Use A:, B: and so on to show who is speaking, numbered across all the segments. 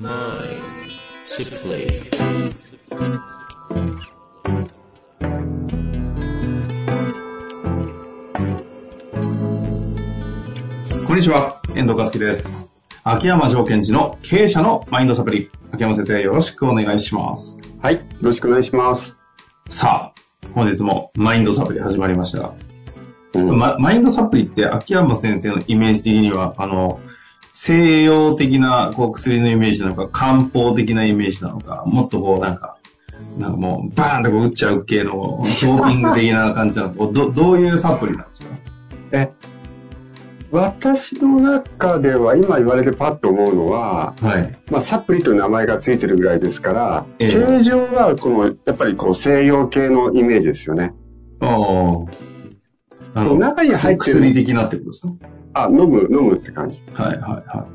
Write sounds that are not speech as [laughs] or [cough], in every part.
A: こんにちは、遠藤和樹です。秋山条件時の経営者のマインドサプリ。秋山先生、よろしくお願いします。
B: はい。よろしくお願いします。
A: さあ、本日もマインドサプリ始まりましたが、
B: うん
A: まマインドサプリって秋山先生のイメージ的には、あの、西洋的なこう薬のイメージなのか、漢方的なイメージなのか、もっとこうなんか、なんかもうバーンとこう打っちゃう系のドーピング的な感じなのか、どどういうサプリなんですか？
B: え、私の中では今言われてパッと思うのは、
A: はい。
B: まあ、サプリという名前がついてるぐらいですから、
A: ええ
B: 形状はこの、やっぱりこう西洋系のイメージですよね。
A: ああ。あの
B: 中に入ってる
A: 薬的なってことですか？
B: あ、飲む、飲むって感じ。
A: はいはいは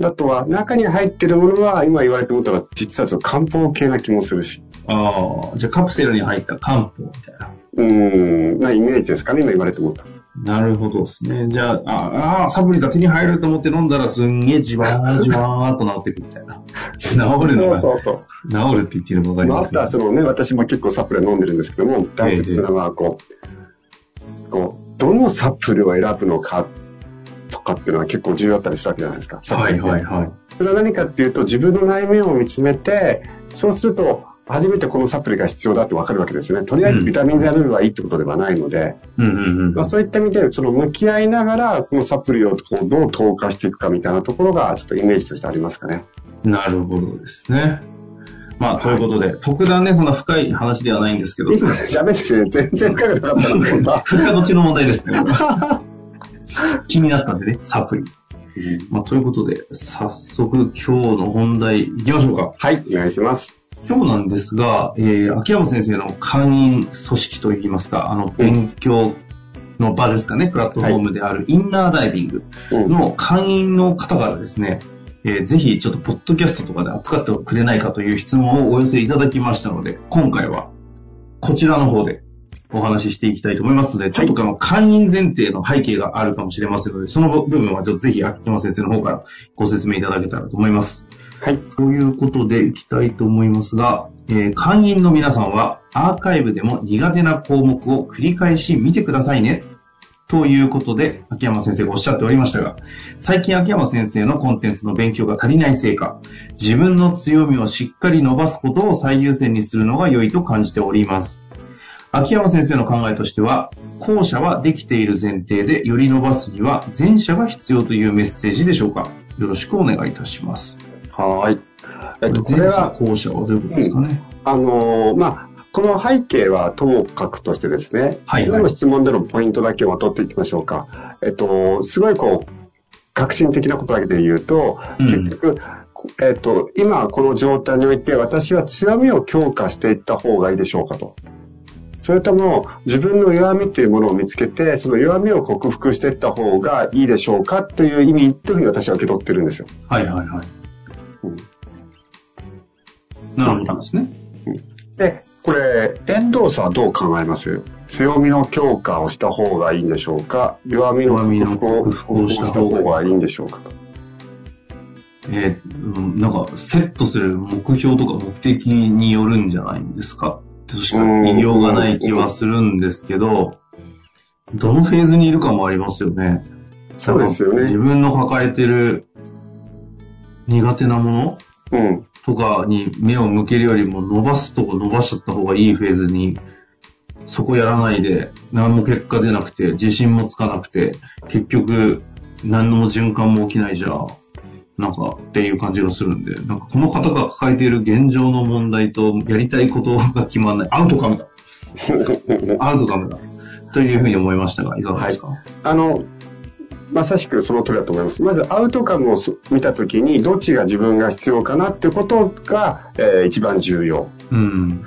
B: あとは、中に入ってるものは、今言われて思ったら、実はちょっと漢方系な気もするし。
A: い。ああ、じゃあカプセルに入った漢方みたいな。
B: うーん、なイメージですかね、今言われて思った。
A: なるほどですね。じゃあ、ああ、サプリが手に入ると思って飲んだらすんげえじわーじわーっと治ってくみたいな。[laughs] 治るのが、
B: そうそうそう。
A: 治るって言ってるのがり
B: ま
A: すけど
B: あとはそのね、私も結構サプリは飲んでるんですけども、大切なのは、こう、こう、どのサプリを選ぶのかとかっていうのは結構重要だったりするわけじゃないですか。
A: はいはいはい。
B: それは何かっていうと、自分の内面を見つめて、そうすると、初めてこのサプリが必要だってわかるわけですよね。とりあえずビタミン剤飲めばいいってことではないので、
A: うんうんうん。
B: まあ、そういった意味で、その向き合いながら、このサプリをこうどう投下していくかみたいなところが、ちょっとイメージとしてありますかね。
A: なるほどですね。まあ、ということで、特段ね、そんな深い話ではないんですけど、
B: 今喋ってて全然深くなかったな [laughs] と思った。
A: それがどっちの問題ですね。気になったんでね、サプリ。まあ、ということで、早速今日の本題行きましょうか。
B: はい、お願いします。
A: 今日なんですが、えー、秋山先生の会員組織といいますか、あの、勉強の場ですかね、プラットフォームであるインナーダイビング
B: うん
A: の会員の方からですね、えーぜひちょっとポッドキャストとかで扱ってくれないかという質問をお寄せいただきましたので、今回はこちらの方でお話ししていきたいと思いますので、ちょっとあの会員前提の背景があるかもしれませんので、その部分はちょっとぜひ秋山先生の方からご説明いただけたらと思います。
B: はい。
A: ということでいきたいと思いますが、えー会員の皆さんはアーカイブでも苦手な項目を繰り返し見てくださいね。ということで、秋山先生がおっしゃっておりましたが、最近秋山先生のコンテンツの勉強が足りないせいか、自分の強みをしっかり伸ばすことを最優先にするのが良いと感じております。秋山先生の考えとしては、後者はできている前提でより伸ばすには前者が必要というメッセージでしょうか？よろしくお願いいたします。
B: はーい。えっと、これは、
A: 後者はどういうことですかね？
B: あのーまあ、この背景はともかくとしてですね、
A: はいはい
B: 今の質問でのポイントだけを取っていきましょうか。えっと、すごいこう、革新的なことだけで言うと、
A: うん
B: 結局、こえっと、今この状態において私は強みを強化していった方がいいでしょうかと。それとも自分の弱みっていうものを見つけて、その弱みを克服していった方がいいでしょうかという意味というふうに私は受け取ってるんですよ。
A: はいはいはい。
B: うん
A: なるほどですね。
B: で、これ、遠藤さんはどう考えます？強みの強化をした方がいいんでしょうか？弱みの克服を
A: した方が
B: いいんでしょうか？と。
A: えーうんなんか、セットする目標とか目的によるんじゃないんですか？としか言いようがない気はするんですけど、どのフェーズにいるかもありますよね。
B: そうですよ
A: 自
B: ね。
A: 分の抱えてる苦手なもの？
B: うん。
A: とかに目を向けるよりも伸ばすとこ伸ばしちゃった方がいいフェーズに、そこやらないで、何も結果出なくて、自信もつかなくて、結局、何の循環も起きないじゃん。なんか、っていう感じがするんで、なんかこの方が抱えている現状の問題と、やりたいことが決まらない。アウトカムだ。[laughs] アウトカムだ。というふうに思いましたが、いかがですか、
B: あの、まさしくその通りだと思います。まずアウトカムをす見たときに、どっちが自分が必要かなってことが、えー一番重要。
A: うん。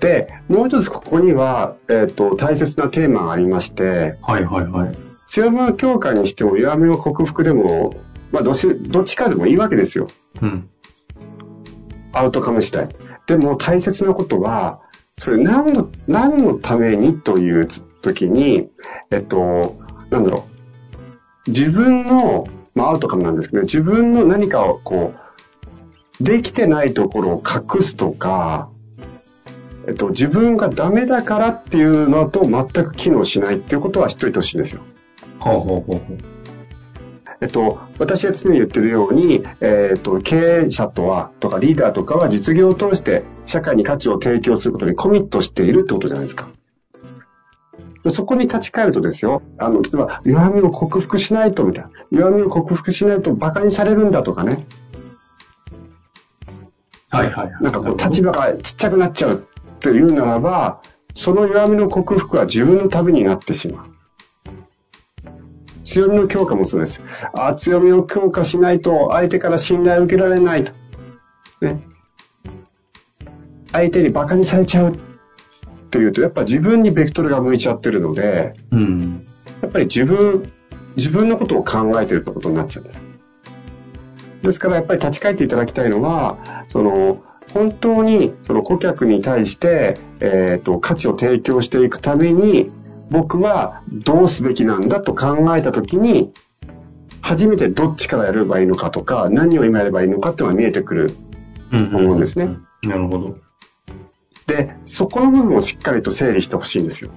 B: で、もう一つここには、えっ、と、大切なテーマがありまして、
A: はいはいはい。
B: 強みの強化にしても弱みの克服でも、まあどっち、どっちかでもいいわけですよ。
A: うん。
B: アウトカムしたい。でも大切なことは、それ何の、何のためにという時に、えっと、なんだろう。自分の、まあアウトカムなんですけど、自分の何かをこう、できてないところを隠すとか、えっと、自分がダメだからっていうのと全く機能しないっていうことは知っといてほしいんですよ。
A: ほうほうほうほう。
B: えっと、私が常に言ってるように、えっと、経営者とは、とかリーダーとかは実業を通して社会に価値を提供することにコミットしているってことじゃないですか。でそこに立ち返るとですよ、あの、例えば、弱みを克服しないと、みたいな。弱みを克服しないと馬鹿にされるんだとかね。
A: はいはいはい。
B: なんかこう、立場がちっちゃくなっちゃうというならば、その弱みの克服は自分のためになってしまう。強みの強化もそうです。あ強みを強化しないと相手から信頼を受けられないと。ね。相手に馬鹿にされちゃうというと、やっぱ自分にベクトルが向いちゃってるので、
A: うん。
B: やっぱり自分、自分のことを考えてるってことになっちゃうんです。ですからやっぱり立ち返っていただきたいのは、その、本当にその顧客に対して、えっ、と、価値を提供していくために、僕はどうすべきなんだと考えたときに、初めてどっちからやればいいのかとか、何を今やればいいのかっていうのが見えてくる。
A: うん
B: 思うんですね。
A: なるほど。
B: で、そこの部分をしっかりと整理してほしいんですよ。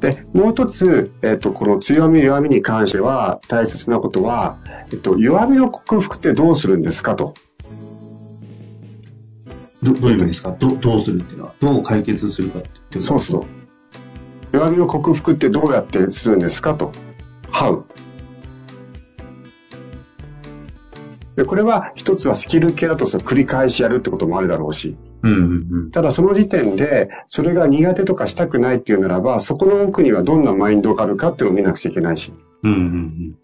B: で、もう一つ、えっ、と、この強み弱みに関しては大切なことは、えっ、と、弱みの克服ってどうするんですかと。
A: どどういう意味ですか？どどうするっていうのは、どう解決するかって
B: そうそう。弱みの克服ってどうやってするんですか？と。How? でこれは一つはスキル系だと繰り返しやるってこともあるだろうし、
A: うんうん
B: ただその時点でそれが苦手とかしたくないっていうならば、そこの奥にはどんなマインドがあるかっていうのを見なくちゃいけないし、
A: うん。うんうん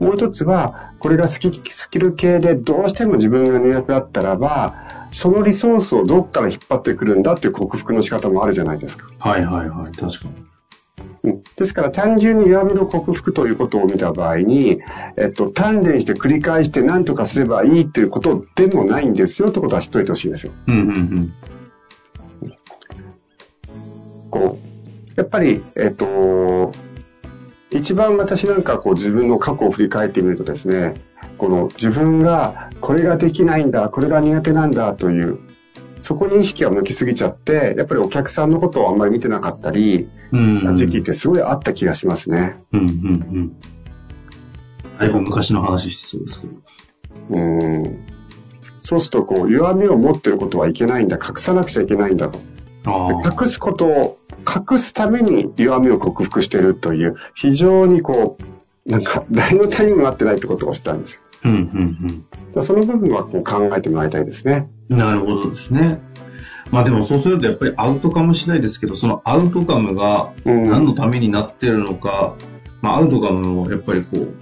B: もう一つは、これがスキスキル系でどうしても自分が苦手だったらば、そのリソースをどっから引っ張ってくるんだっていう克服の仕方もあるじゃないですか。
A: うん。はいはいはい。確かに。
B: うんですから単純に弱みの克服ということを見た場合に、えっと、鍛錬して繰り返して何とかすればいいということでもないんですよってことは知っておいてほしいんですよ。
A: うんうんうん。
B: こう、やっぱり、えっと、一番私なんかこう自分の過去を振り返ってみるとですね、この自分がこれができないんだ、これが苦手なんだという、そこに意識が向きすぎちゃって、やっぱりお客さんのことをあんまり見てなかったり、
A: うん。
B: 時期ってすごいあった気がしますね。
A: うんうんうん。だいぶ昔の話してそうですけど。
B: うん。そうすると、こう、弱みを持ってることはいけないんだ、隠さなくちゃいけないんだと。隠すことを、隠すために弱みを克服しているという、非常にこう、なんか、誰のためにもなってないってことをしたんですよ。
A: うんうん
B: だからその部分はこう考えてもらいたいですね。
A: うん。なるほどですね。まあでもそうするとやっぱりアウトカム次第ですけど、そのアウトカムが
B: うん。
A: 何のためになってるのか、まあアウトカムもやっぱりこう、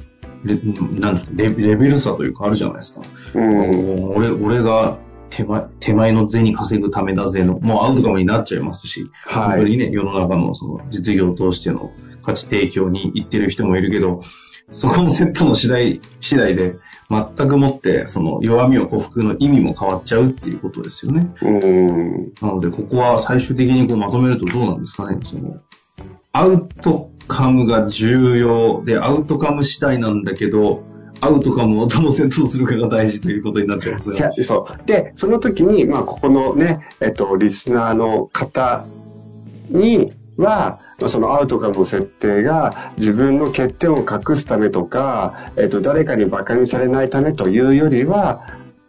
A: レなんですかレレベル差というかあるじゃないですか。
B: うん。
A: 俺俺が手前手前の銭稼ぐためだぜの、もうアウトカムになっちゃいますし、
B: はい。
A: 本当にね、世の中のその実業を通しての価値提供に行ってる人もいるけど、そこのセットの次第、次第で、全くもって、その弱みを克服の意味も変わっちゃうっていうことですよね。
B: うん。
A: なので、ここは最終的にこうまとめるとどうなんですかね。その、アウトカムが重要で、アウトカム次第なんだけど、アウトカムをどうセットするかが大事ということになっちゃいますね。
B: そう。で、その時に、まあ、ここのね、えっと、リスナーの方には、まあそのアウトカムの設定が自分の欠点を隠すためとか、えっと、誰かに馬鹿にされないためというよりは、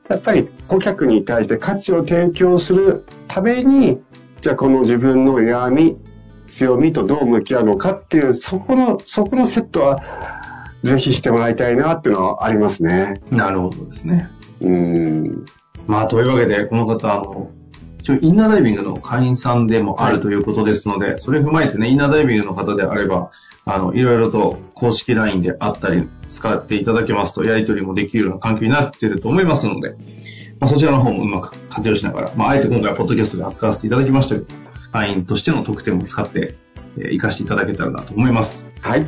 B: やっぱり顧客に対して価値を提供するために、じゃあこの自分の弱み、強みとどう向き合うのかっていう、そこの、そこのセットは、ぜひしてもらいたいなっていうのはありますね。
A: なるほどですね。
B: うん。
A: まあ、というわけで、この方、あの、一応インナーダイビングの会員さんでもあるということですので、それを踏まえてね、インナーダイビングの方であれば、あの、いろいろと公式 LINE であったり、使っていただけますと、やり取りもできるような環境になっていると思いますので、まあ、そちらの方もうまく活用しながら、まあ、あえて今回はポッドキャストで扱わせていただきましたけど、会員としての特典も使って、えー活かしていただけたらなと思います。
B: はい。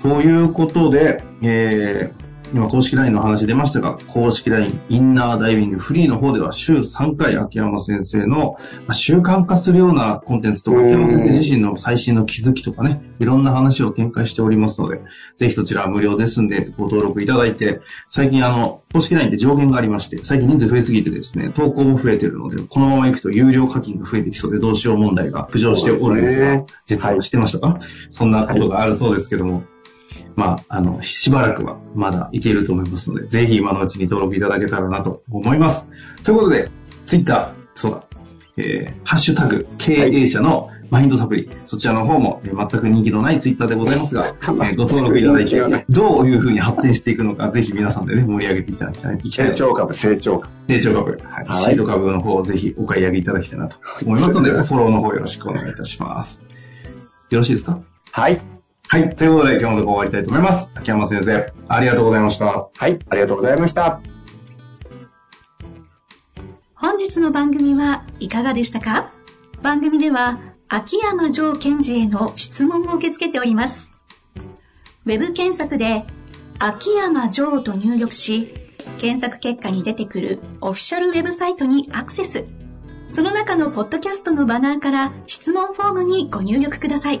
A: ということで、えー今公式 LINE の話出ましたが、公式 LINE インナーダイビングフリーの方では週3回秋山先生のまあ習慣化するようなコンテンツとか、
B: うん
A: 秋山先生自身の最新の気づきとかね、いろんな話を展開しておりますので、ぜひそちらは無料ですんでご登録いただいて、最近あの、公式 LINE で上限がありまして、最近人数増えすぎてですね、投稿も増えてるので、このまま行くと有料課金が増えてきそうでどうしよう問題が浮上しておるんですが、
B: すね。
A: 実は知ってましたか、そんなことがあるそうですけども、まあ、あの、しばらくはまだいけると思いますので、ぜひ今のうちに登録いただけたらなと思います。ということで、ツイッター、そうだ、えー、ハッシュタグ、経営者のマインドサプリ、そちらの方も、えー全く人気のないツイッターでございますが、[laughs] えーご登録いただいて、どういうふうに発展していくのか、ぜひ皆さんでね、盛り上げていただきたい。
B: 成長株、成長株。
A: 成長株、はい
B: はい
A: シート株の方をぜひお買い上げいただきたいなと思いますので、フォローの方よろしくお願いいたします。よろしいですか？
B: はい。
A: はい。ということで、今日のところ終わりたいと思います。秋山先生、ありがとうございました。
B: はい。ありがとうございました。
C: 本日の番組はいかがでしたか？番組では秋山城賢治への質問を受け付けております。ウェブ検索で秋山城と入力し、検索結果に出てくるオフィシャルウェブサイトにアクセス。その中のポッドキャストのバナーから質問フォームにご入力ください。